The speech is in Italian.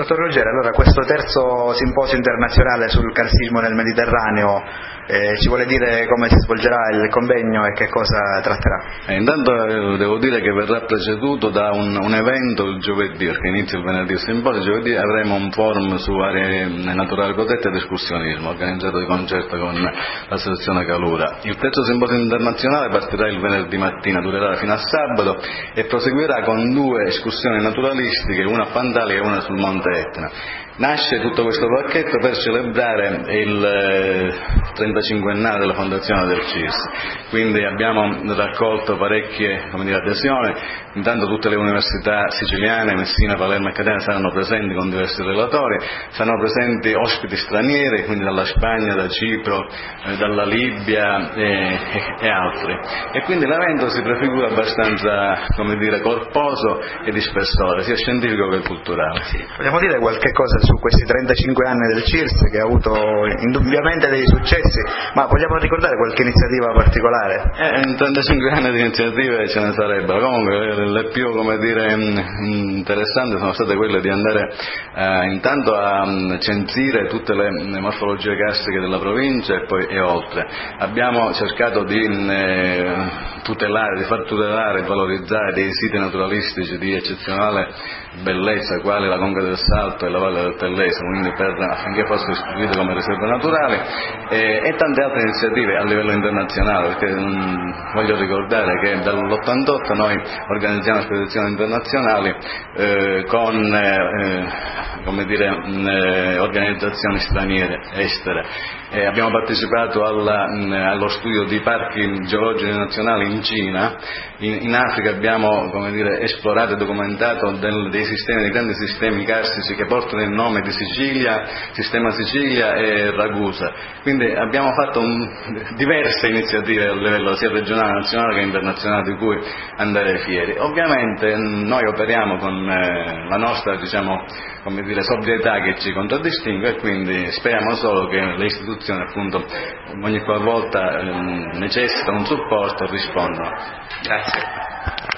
Dottor Ruggero, allora questo terzo simposio internazionale sul calcismo nel Mediterraneo eh, ci vuole dire come si svolgerà il convegno e che cosa tratterà? Eh, intanto eh, devo dire che verrà preceduto da un, un, evento il giovedì, perché inizia il venerdì simposio, giovedì avremo un forum su aree naturali protette ed escursionismo, organizzato di concerto con l'associazione Calura. Il terzo simposio internazionale partirà il venerdì mattina, durerà fino a sabato e proseguirà con due escursioni naturalistiche, una a Pantali e una sul Monte Etna. Nasce tutto questo pacchetto per celebrare il 35 anno della fondazione del CIS, quindi abbiamo raccolto parecchie dire, adesioni, intanto tutte le università siciliane, Messina, Palermo e Catania saranno presenti con diversi relatori, saranno presenti ospiti stranieri, quindi dalla Spagna, da Cipro, eh, dalla Libia e, e, altri. E quindi l'evento si prefigura abbastanza dire, corposo e di spessore, sia scientifico che culturale. Sì. Vogliamo dire qualche cosa su questi 35 anni del CIRS che ha avuto indubbiamente dei successi, ma vogliamo ricordare qualche iniziativa particolare? Eh, in 35 anni di iniziative ce ne sarebbero, comunque le più dire, mm, interessanti sono state quelle di andare eh, intanto a mm, censire tutte le morfologie castriche della provincia e poi e oltre. Abbiamo cercato di mm, eh, tutelare, di far tutelare e valorizzare dei siti naturalistici di eccezionale bellezza, quali la Conca del Salto e la Valle del Tellese, quindi per, affinché fossero istituite come riserve naturali, e, e, tante altre iniziative a livello internazionale, perché mh, voglio ricordare che dall'88 noi organizziamo spedizioni internazionali eh, con eh, dire, mh, eh, organizzazioni straniere, estere. Eh, abbiamo partecipato alla, mh, allo studio di parchi geologici nazionali in Cina, in, in Africa abbiamo dire, esplorato e documentato del, dei, sistemi, dei grandi sistemi carstici che portano il nome di Sicilia, Sistema Sicilia e Ragusa. Quindi abbiamo fatto un, diverse iniziative a livello sia regionale, nazionale che internazionale di cui andare fieri. Ovviamente noi operiamo con eh, la nostra diciamo, dire, sobrietà che ci contraddistingue e quindi speriamo solo che le istituzioni appunto ogni qualvolta eh, necessitano un supporto rispondano. Grazie.